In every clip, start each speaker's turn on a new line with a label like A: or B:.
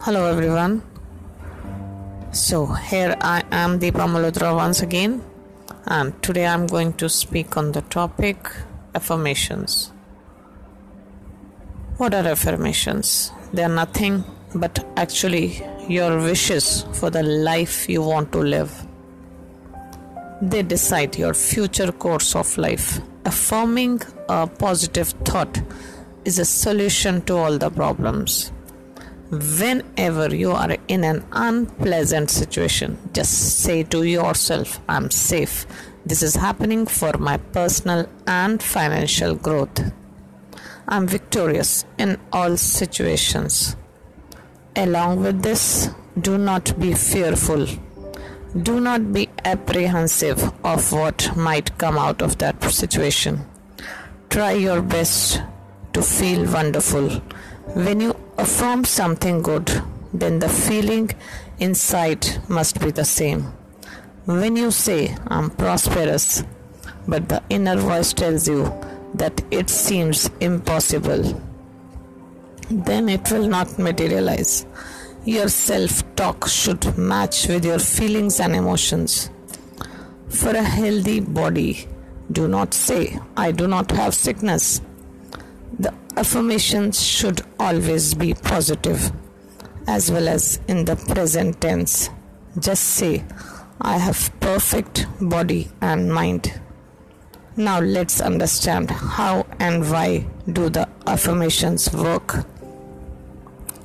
A: Hello everyone. So here I am Deepa Malhotra once again and today I'm going to speak on the topic affirmations. What are affirmations? They are nothing but actually your wishes for the life you want to live. They decide your future course of life. Affirming a positive thought is a solution to all the problems. Whenever you are in an unpleasant situation, just say to yourself, I'm safe. This is happening for my personal and financial growth. I'm victorious in all situations. Along with this, do not be fearful. Do not be apprehensive of what might come out of that situation. Try your best to feel wonderful. When you affirm something good, then the feeling inside must be the same. When you say, I'm prosperous, but the inner voice tells you that it seems impossible, then it will not materialize. Your self talk should match with your feelings and emotions. For a healthy body, do not say, I do not have sickness. The affirmations should always be positive as well as in the present tense. Just say, I have perfect body and mind. Now let's understand how and why do the affirmations work.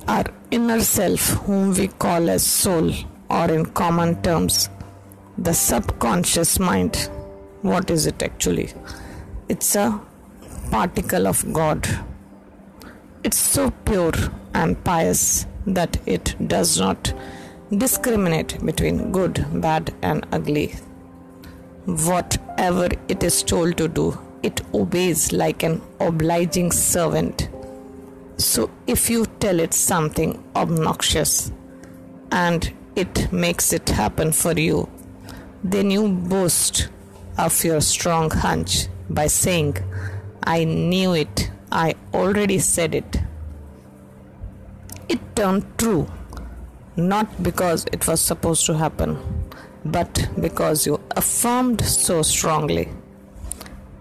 A: Our inner self, whom we call as soul, or in common terms, the subconscious mind. What is it actually? It's a particle of God. It's so pure and pious that it does not discriminate between good, bad, and ugly. Whatever it is told to do, it obeys like an obliging servant. So if you tell it something obnoxious and it makes it happen for you, then you boast of your strong hunch by saying, I knew it, I already said it. It turned true, not because it was supposed to happen, but because you affirmed so strongly.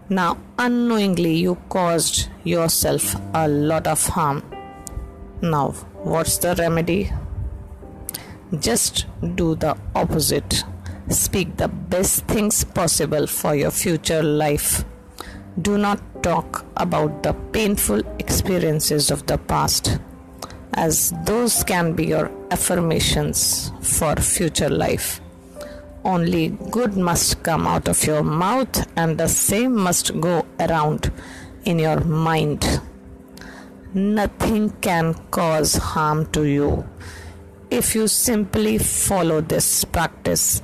A: Now, unknowingly, you caused yourself a lot of harm. Now, what's the remedy? Just do the opposite. Speak the best things possible for your future life. Do not talk about the painful experiences of the past, as those can be your affirmations for future life. Only good must come out of your mouth, and the same must go around in your mind. Nothing can cause harm to you if you simply follow this practice.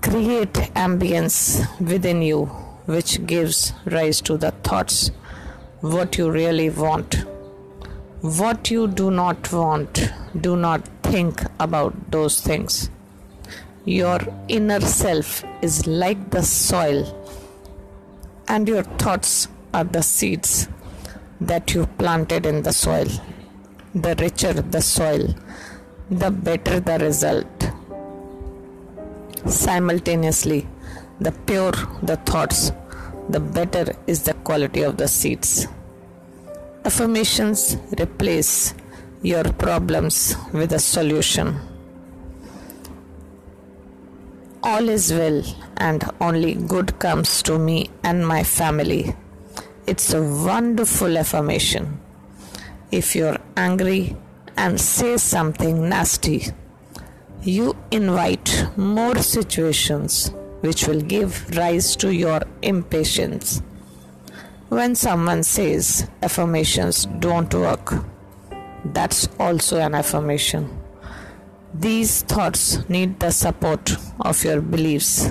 A: Create ambience within you which gives rise to the thoughts what you really want. What you do not want, do not think about those things. Your inner self is like the soil, and your thoughts are the seeds that you planted in the soil. The richer the soil, the better the result. Simultaneously, the pure the thoughts, the better is the quality of the seeds. Affirmations replace your problems with a solution. All is well, and only good comes to me and my family. It's a wonderful affirmation. If you're angry and say something nasty, you invite more situations which will give rise to your impatience. When someone says affirmations don't work, that's also an affirmation. These thoughts need the support of your beliefs.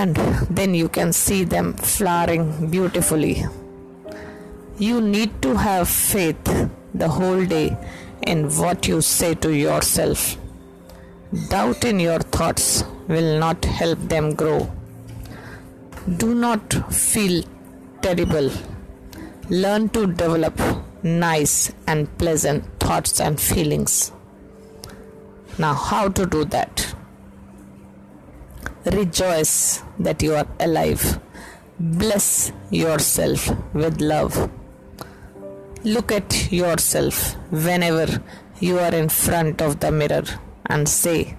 A: And then you can see them flowering beautifully. You need to have faith the whole day in what you say to yourself. Doubt in your thoughts will not help them grow. Do not feel terrible. Learn to develop nice and pleasant thoughts and feelings. Now, how to do that? Rejoice that you are alive. Bless yourself with love. Look at yourself whenever you are in front of the mirror and say,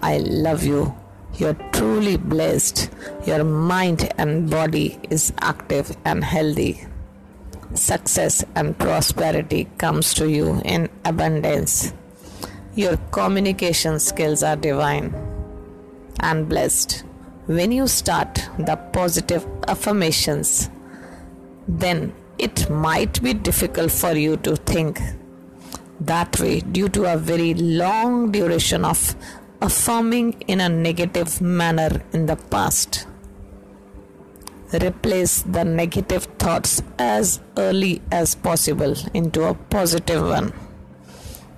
A: I love you. You're truly blessed. Your mind and body is active and healthy. Success and prosperity comes to you in abundance. Your communication skills are divine and blessed. When you start the positive affirmations, then it might be difficult for you to think that way due to a very long duration of affirming in a negative manner in the past. Replace the negative thoughts as early as possible into a positive one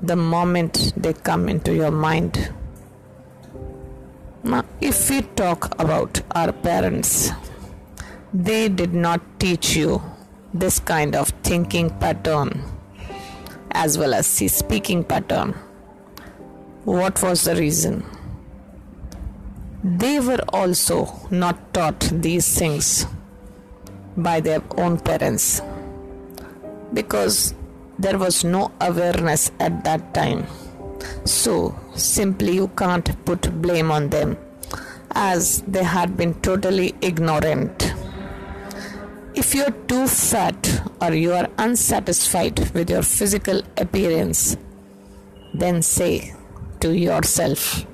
A: the moment they come into your mind. Now, if we talk about our parents, they did not teach you this kind of thinking pattern as well as the speaking pattern. What was the reason? They were also not taught these things by their own parents because there was no awareness at that time. So, simply you can't put blame on them as they had been totally ignorant. If you're too fat or you are unsatisfied with your physical appearance, then say to yourself,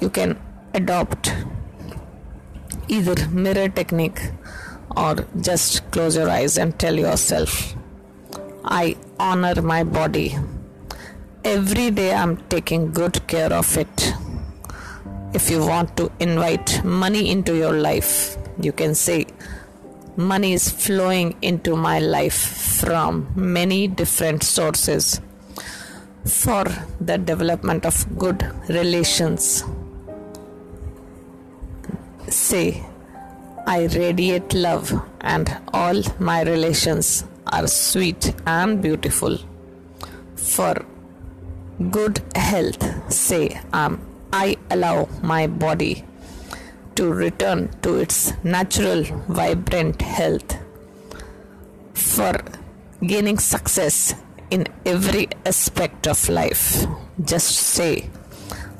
A: you can adopt either mirror technique or just close your eyes and tell yourself, I honor my body. Every day I'm taking good care of it. If you want to invite money into your life, you can say, money is flowing into my life from many different sources for the development of good relations. Say, I radiate love, and all my relations are sweet and beautiful. For good health, say, um, I allow my body to return to its natural, vibrant health. For gaining success in every aspect of life, just say,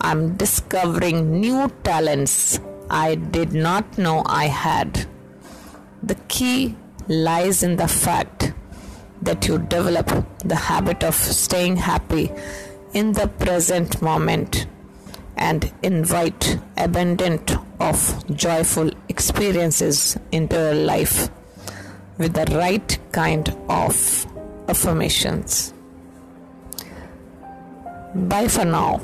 A: I'm discovering new talents I did not know I had. The key lies in the fact that you develop the habit of staying happy in the present moment and invite abundant of joyful experiences into your life with the right kind of affirmations. Bye for now.